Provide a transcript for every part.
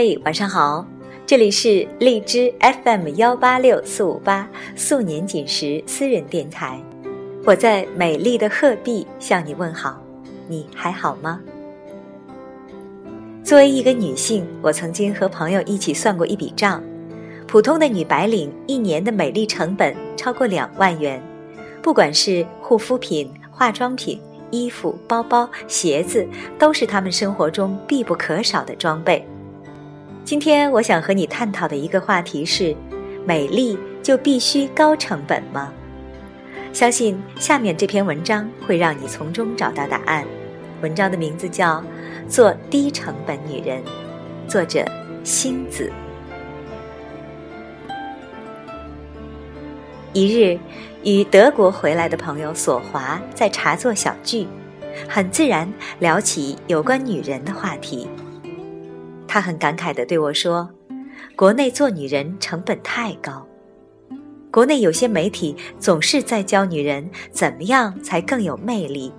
嘿，晚上好，这里是荔枝 FM 幺八六四五八素年锦时私人电台，我在美丽的鹤壁向你问好，你还好吗？作为一个女性，我曾经和朋友一起算过一笔账，普通的女白领一年的美丽成本超过两万元，不管是护肤品、化妆品。衣服、包包、鞋子都是她们生活中必不可少的装备。今天我想和你探讨的一个话题是：美丽就必须高成本吗？相信下面这篇文章会让你从中找到答案。文章的名字叫《做低成本女人》，作者星子。一日，与德国回来的朋友索华在茶座小聚，很自然聊起有关女人的话题。他很感慨地对我说：“国内做女人成本太高，国内有些媒体总是在教女人怎么样才更有魅力，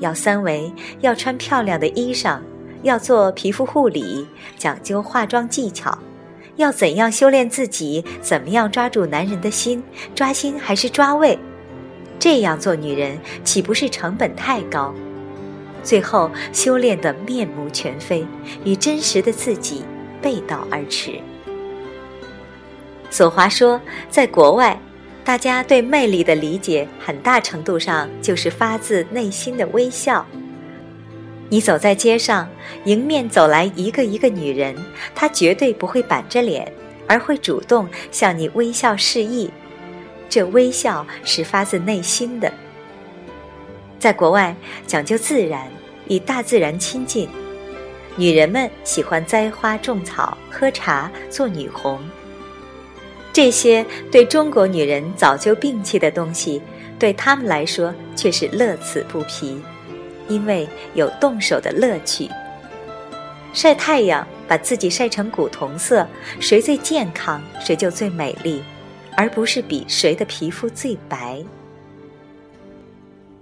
要三维，要穿漂亮的衣裳，要做皮肤护理，讲究化妆技巧。”要怎样修炼自己？怎么样抓住男人的心？抓心还是抓胃？这样做女人岂不是成本太高？最后修炼得面目全非，与真实的自己背道而驰。索华说，在国外，大家对魅力的理解，很大程度上就是发自内心的微笑。你走在街上，迎面走来一个一个女人，她绝对不会板着脸，而会主动向你微笑示意。这微笑是发自内心的。在国外讲究自然，与大自然亲近，女人们喜欢栽花种草、喝茶、做女红。这些对中国女人早就摒弃的东西，对她们来说却是乐此不疲。因为有动手的乐趣。晒太阳，把自己晒成古铜色，谁最健康，谁就最美丽，而不是比谁的皮肤最白。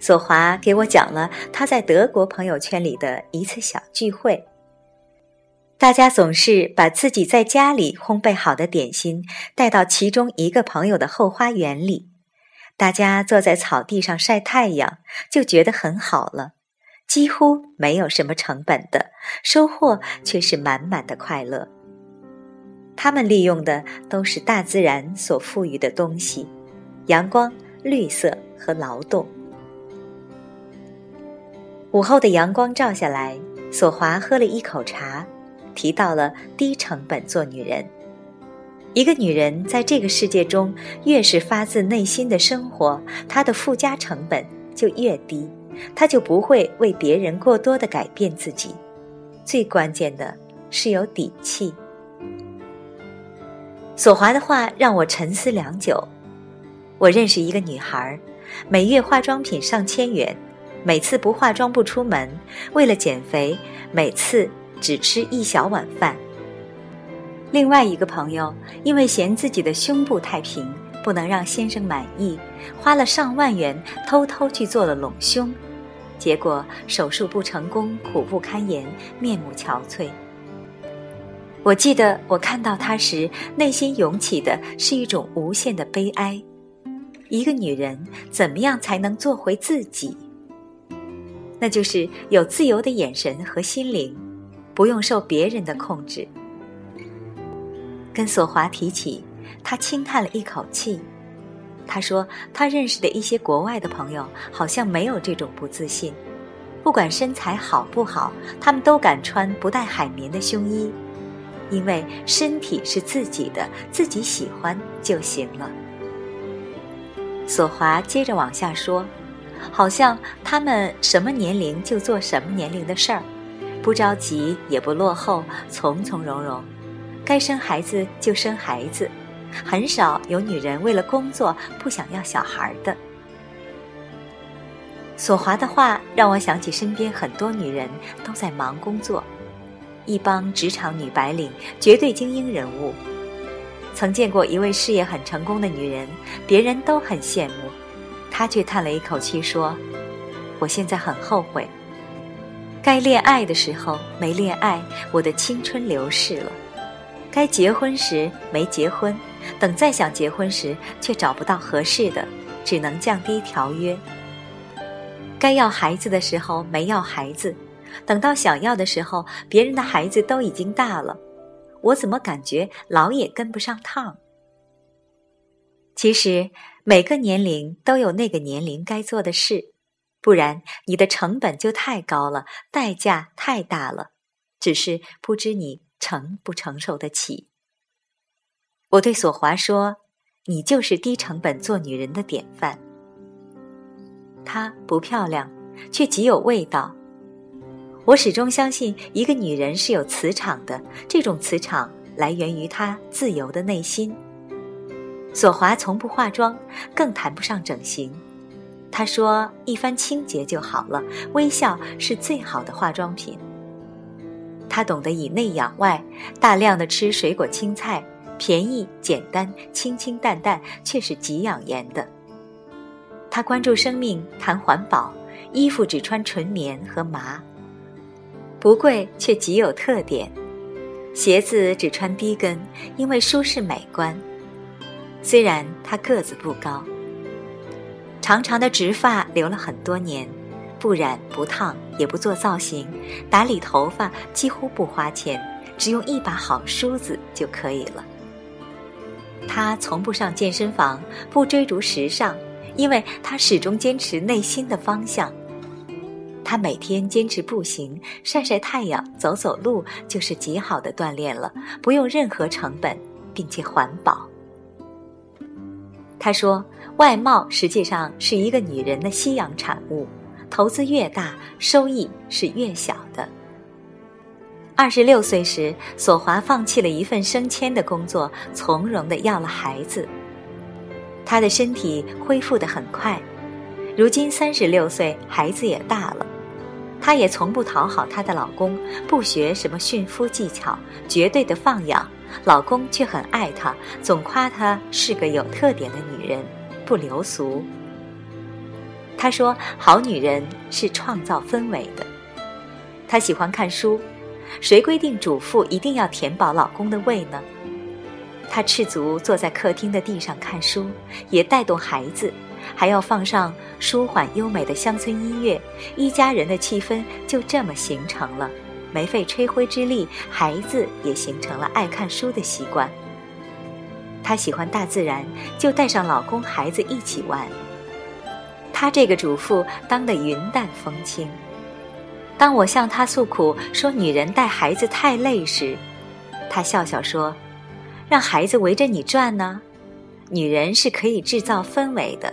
索华给我讲了他在德国朋友圈里的一次小聚会。大家总是把自己在家里烘焙好的点心带到其中一个朋友的后花园里，大家坐在草地上晒太阳，就觉得很好了。几乎没有什么成本的收获，却是满满的快乐。他们利用的都是大自然所赋予的东西：阳光、绿色和劳动。午后的阳光照下来，索华喝了一口茶，提到了低成本做女人。一个女人在这个世界中，越是发自内心的生活，她的附加成本就越低。她就不会为别人过多的改变自己，最关键的是有底气。索华的话让我沉思良久。我认识一个女孩，每月化妆品上千元，每次不化妆不出门，为了减肥，每次只吃一小碗饭。另外一个朋友因为嫌自己的胸部太平。不能让先生满意，花了上万元偷偷去做了隆胸，结果手术不成功，苦不堪言，面目憔悴。我记得我看到他时，内心涌起的是一种无限的悲哀。一个女人怎么样才能做回自己？那就是有自由的眼神和心灵，不用受别人的控制。跟索华提起。他轻叹了一口气，他说：“他认识的一些国外的朋友，好像没有这种不自信。不管身材好不好，他们都敢穿不带海绵的胸衣，因为身体是自己的，自己喜欢就行了。”索华接着往下说：“好像他们什么年龄就做什么年龄的事儿，不着急也不落后，从从容容，该生孩子就生孩子。”很少有女人为了工作不想要小孩的。索华的话让我想起身边很多女人都在忙工作，一帮职场女白领，绝对精英人物。曾见过一位事业很成功的女人，别人都很羡慕，他却叹了一口气说：“我现在很后悔。”该恋爱的时候没恋爱，我的青春流逝了；该结婚时没结婚，等再想结婚时却找不到合适的，只能降低条约。该要孩子的时候没要孩子，等到想要的时候，别人的孩子都已经大了，我怎么感觉老也跟不上趟？其实每个年龄都有那个年龄该做的事。不然，你的成本就太高了，代价太大了，只是不知你承不承受得起。我对索华说：“你就是低成本做女人的典范。”她不漂亮，却极有味道。我始终相信，一个女人是有磁场的，这种磁场来源于她自由的内心。索华从不化妆，更谈不上整形。他说：“一番清洁就好了，微笑是最好的化妆品。”他懂得以内养外，大量的吃水果青菜，便宜简单，清清淡淡，却是极养颜的。他关注生命，谈环保，衣服只穿纯棉和麻，不贵却极有特点。鞋子只穿低跟，因为舒适美观。虽然他个子不高。长长的直发留了很多年，不染不烫也不做造型，打理头发几乎不花钱，只用一把好梳子就可以了。他从不上健身房，不追逐时尚，因为他始终坚持内心的方向。他每天坚持步行、晒晒太阳、走走路，就是极好的锻炼了，不用任何成本，并且环保。他说。外貌实际上是一个女人的夕阳产物，投资越大，收益是越小的。二十六岁时，索华放弃了一份升迁的工作，从容的要了孩子。她的身体恢复的很快，如今三十六岁，孩子也大了。她也从不讨好她的老公，不学什么驯夫技巧，绝对的放养。老公却很爱她，总夸她是个有特点的女人。不流俗。她说：“好女人是创造氛围的。”她喜欢看书。谁规定主妇一定要填饱老公的胃呢？她赤足坐在客厅的地上看书，也带动孩子，还要放上舒缓优美的乡村音乐，一家人的气氛就这么形成了。没费吹灰之力，孩子也形成了爱看书的习惯。她喜欢大自然，就带上老公、孩子一起玩。她这个主妇当得云淡风轻。当我向她诉苦说女人带孩子太累时，她笑笑说：“让孩子围着你转呢。女人是可以制造氛围的。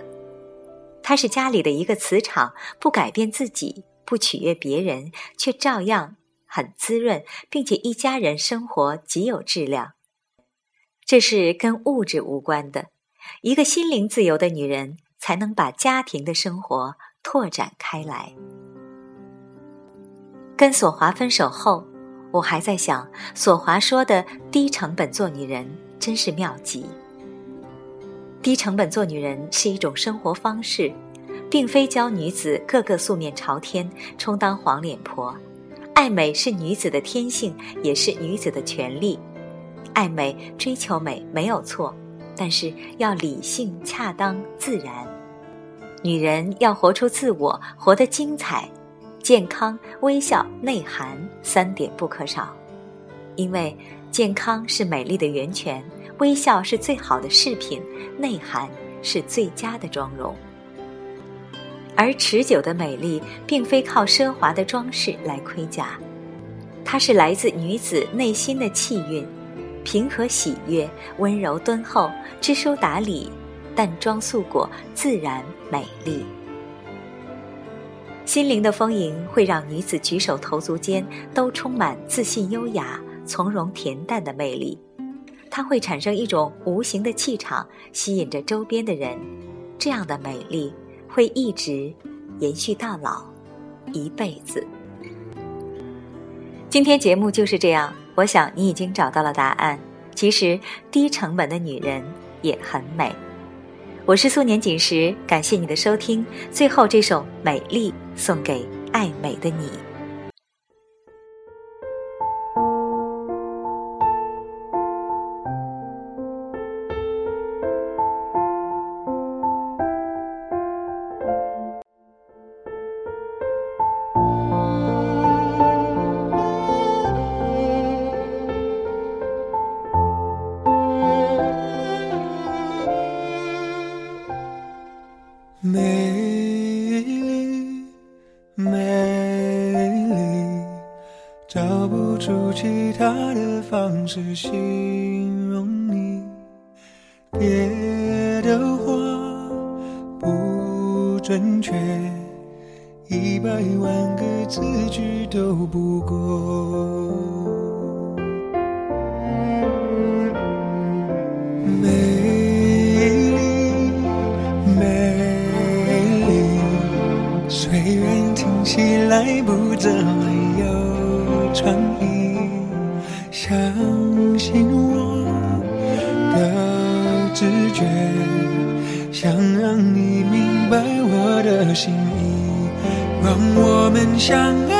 她是家里的一个磁场，不改变自己，不取悦别人，却照样很滋润，并且一家人生活极有质量。”这是跟物质无关的，一个心灵自由的女人才能把家庭的生活拓展开来。跟索华分手后，我还在想，索华说的“低成本做女人”真是妙极。低成本做女人是一种生活方式，并非教女子个个素面朝天，充当黄脸婆。爱美是女子的天性，也是女子的权利。爱美、追求美没有错，但是要理性、恰当、自然。女人要活出自我，活得精彩、健康、微笑、内涵三点不可少。因为健康是美丽的源泉，微笑是最好的饰品，内涵是最佳的妆容。而持久的美丽，并非靠奢华的装饰来盔甲，它是来自女子内心的气韵。平和喜悦，温柔敦厚，知书达理，淡妆素裹，自然美丽。心灵的丰盈会让女子举手投足间都充满自信、优雅、从容、恬淡的魅力。它会产生一种无形的气场，吸引着周边的人。这样的美丽会一直延续到老，一辈子。今天节目就是这样。我想你已经找到了答案。其实低成本的女人也很美。我是素年锦时，感谢你的收听。最后这首《美丽》送给爱美的你。美丽美丽找不出其他的方式形容你。别的话不准确一百万个字句都不够美爱不怎么有创意，相信我的直觉，想让你明白我的心意，让我们相爱。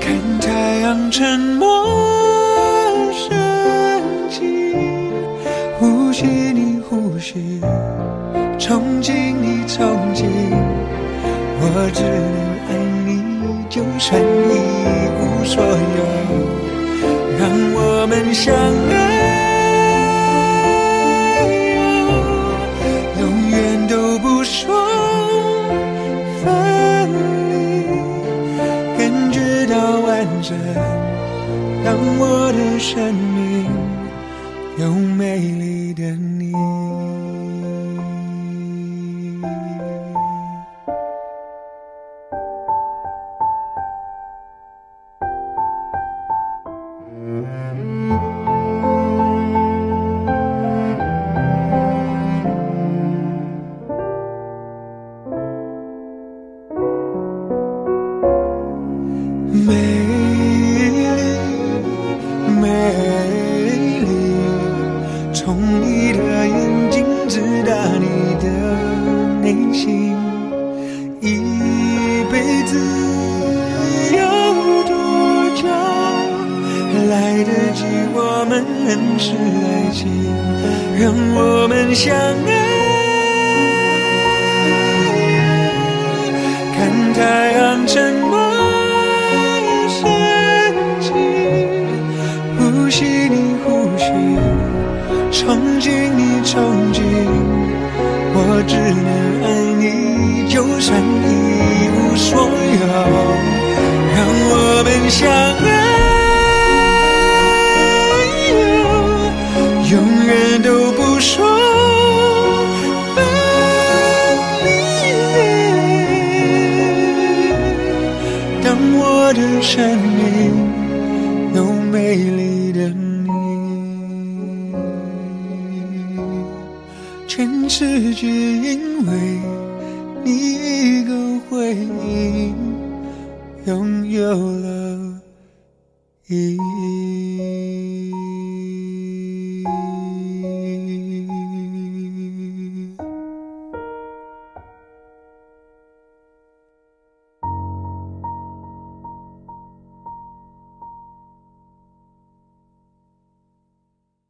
看太阳沉没升起，呼吸你呼吸，憧憬你憧憬，我只能爱你，就算一无所有，让我们相爱。永远都不说分离，感觉到完整。当我的生命有来得及我们认识爱情，让我们相爱。看太阳沉没升起，呼吸你呼吸，憧憬你憧憬，我只能爱你，就算一无所有，让我们相爱，生命有美丽的你，全世界因为你一个回应，拥有了意义。